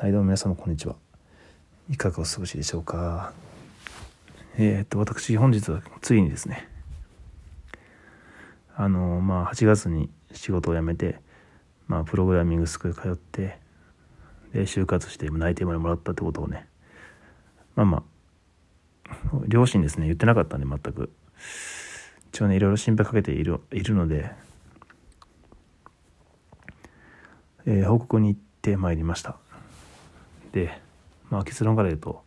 はいどうも皆様こんにちは。いかがお過ごしでしょうか。えー、っと私本日はついにですねあのまあ8月に仕事を辞めてまあプログラミングスクール通ってで就活して内定までもらったってことをねまあまあ両親ですね言ってなかったんで全く。一応ねいろいろ心配かけているいるので、えー、報告に行ってまいりました。で、まあ、結論から言うと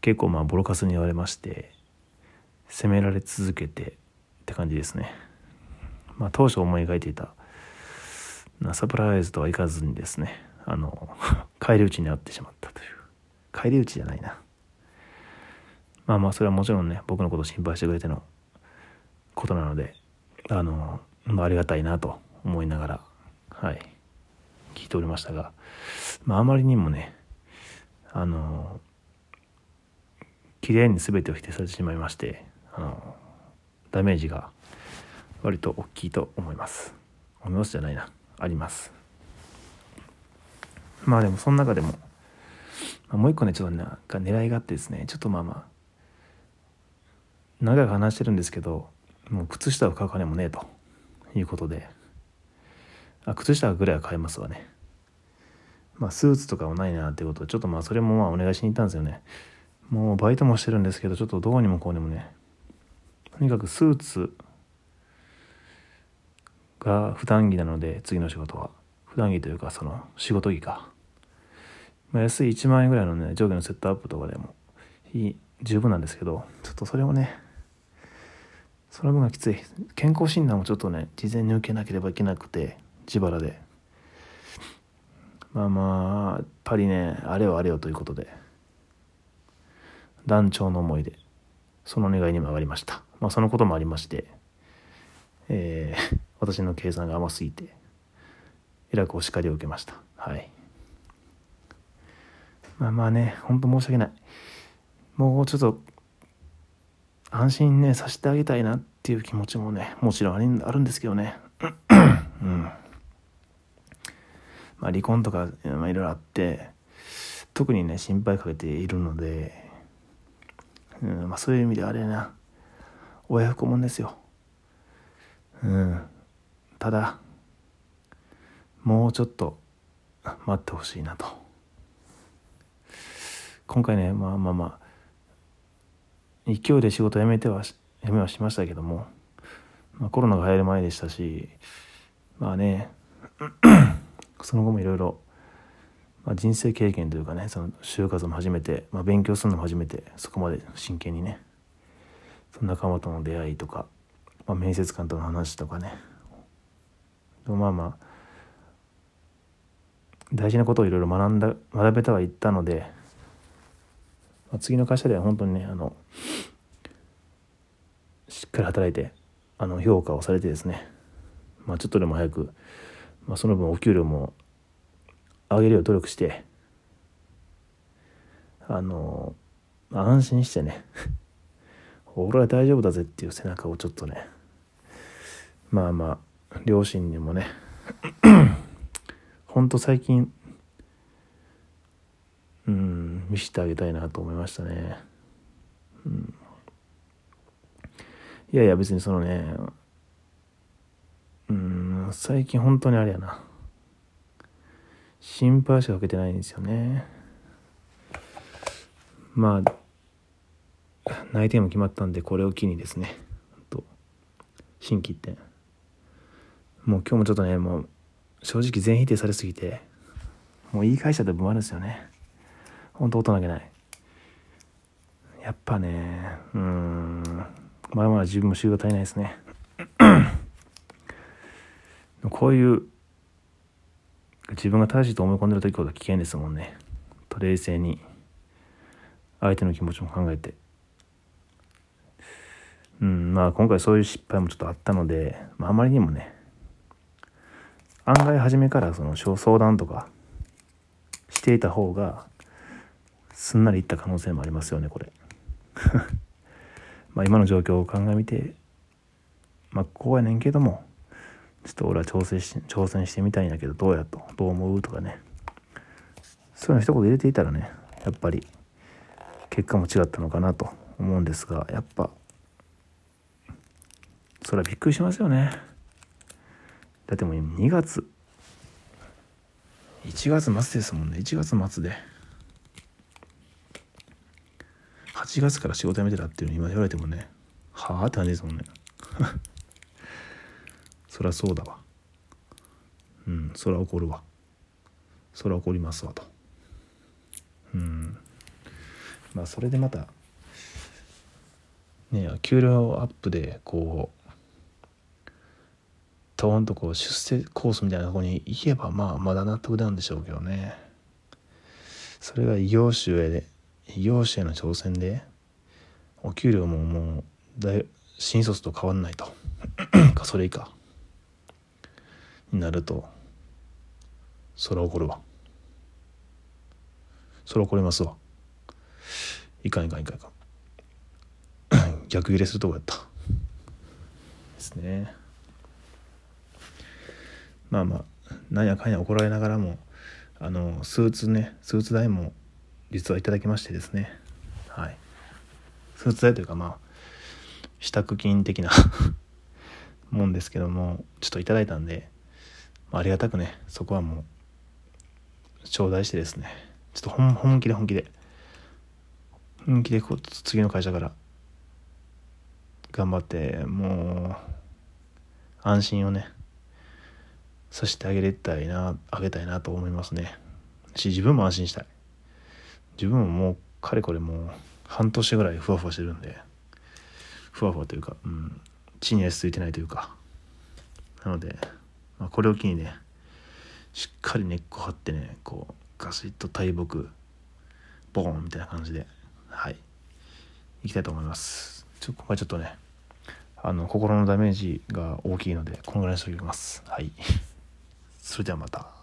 結構まあボロカスに言われまして責められ続けてって感じですね。まあ、当初思い描いていたサプライズとはいかずにですねあの 返り討ちに遭ってしまったという返り討ちじゃないなまあまあそれはもちろんね僕のことを心配してくれてのことなのであの、まあ、ありがたいなと思いながらはい聞いておりましたがまあ、あまりにもねあの綺麗に全てを否定されてしまいましてあのダメージが割と大きいと思います。思いますじゃないな。あります。まあでもその中でも、もう一個ねちょっとなんか狙いがあってですねちょっとまあまあ長く話してるんですけどもう靴下を買う金もねえということであ靴下ぐらいは買えますわね。まあ、スーツとかもないなってこと、ちょっとまあ、それもまあ、お願いしに行ったんですよね。もう、バイトもしてるんですけど、ちょっとどうにもこうにもね、とにかくスーツが普段着なので、次の仕事は。普段着というか、その、仕事着か。まあ、安い1万円ぐらいのね、上下のセットアップとかでも、いい、十分なんですけど、ちょっとそれをね、その分がきつい。健康診断もちょっとね、事前に受けなければいけなくて、自腹で。まあまあやっぱりねあれよあれよということで団長の思いでその願いにも上がりました。まあそのこともありましてえー、私の計算が甘すぎてえらくお叱りを受けました。はい。まあまあねほんと申し訳ない。もうちょっと安心ねさせてあげたいなっていう気持ちもねもちろんあるんですけどね。うん。まあ、離婚とか、まあ、いろいろあって特にね心配かけているので、うんまあ、そういう意味であれな。親不孝もんですよ。うん、ただもうちょっと待ってほしいなと。今回ねまあまあまあ勢いで仕事辞めては辞めはしましたけども、まあ、コロナが流行る前でしたしまあねその後もいろいろ人生経験というかねその就活も初めて、まあ、勉強するのも初めてそこまで真剣にねその仲間との出会いとか、まあ、面接官との話とかね。まあまあ大事なことをいろいろ学んだ学べたはいったので、まあ、次の会社では本当にねあのしっかり働いてあの評価をされてですね、まあ、ちょっとでも早くまあ、その分お給料も上げるよう努力してあの安心してね 俺は大丈夫だぜっていう背中をちょっとねまあまあ両親にもねほんと最近うん見せてあげたいなと思いましたね、うん、いやいや別にそのね最近本当にあれやな。心配しかかけてないんですよね。まあ内定も決まったんでこれを機にですねと心機一転もう今日もちょっとねもう正直全否定されすぎてもういい会社でもあるんですよね。本当大人げない。やっぱねうんまだまだ自分も修が足りないですね。こういう自分が正しいと思い込んでる時ほど危険ですもんね。と冷静に相手の気持ちも考えて。うんまあ今回そういう失敗もちょっとあったので、まあ、あまりにもね案外初めからその相談とかしていた方がすんなりいった可能性もありますよねこれ。まあ今の状況を鑑みてまあこうやねんけどもちょっと俺は挑戦し挑戦してみたいんだけどどうやと？どう思う？とかね。そういうの一言入れていたらねやっぱり結果も違ったのかなと思うんですがやっぱそれはびっくりしますよね。だってもう2月。1月末ですもんね。1月末で。8月から仕事辞めてたっていうの今言われてもねはあ？って感じですもんね。そりゃそうだわ。うんそりゃ怒るわ。そりゃ怒りますわと。うん。まあそれでまたね給料アップでこうトーンとこう出世コースみたいなとこに行けばまあまだ納得なんでしょうけどね。それが異業種へで異業種への挑戦でお給料ももう大新卒と変わんないと。か それ以下。になるとそれは怒るわ。それは怒りますわ。いかんいかんいかんいかん。逆ギレするとこやった。ですね。まあまあなんやかんや怒られながらもあのスーツねスーツ代も実はいただきましてですね。はい。スーツ代というかまあ支度金的な もんですけどもちょっといただいたんで、あ、りがたくね。そこはもう頂戴してですね。ちょっと本本気で本気で。本気でこう次の会社から頑張ってもう安心をねさせてあげれたいなあげたいなと思いますね。し自分も安心したい。自分ももうかれこれもう半年ぐらいふわふわしてるんでふわふわというか、うん、地に足ついてないというか。なので、まあ、これを機にねしっかり根っこ張ってねこうガシッと大木ボーンみたいな感じではいいきたいと思います。ちょ今回ちょっとねあの心のダメージが大きいのでこのぐらいにしておきます。はい。それではまた。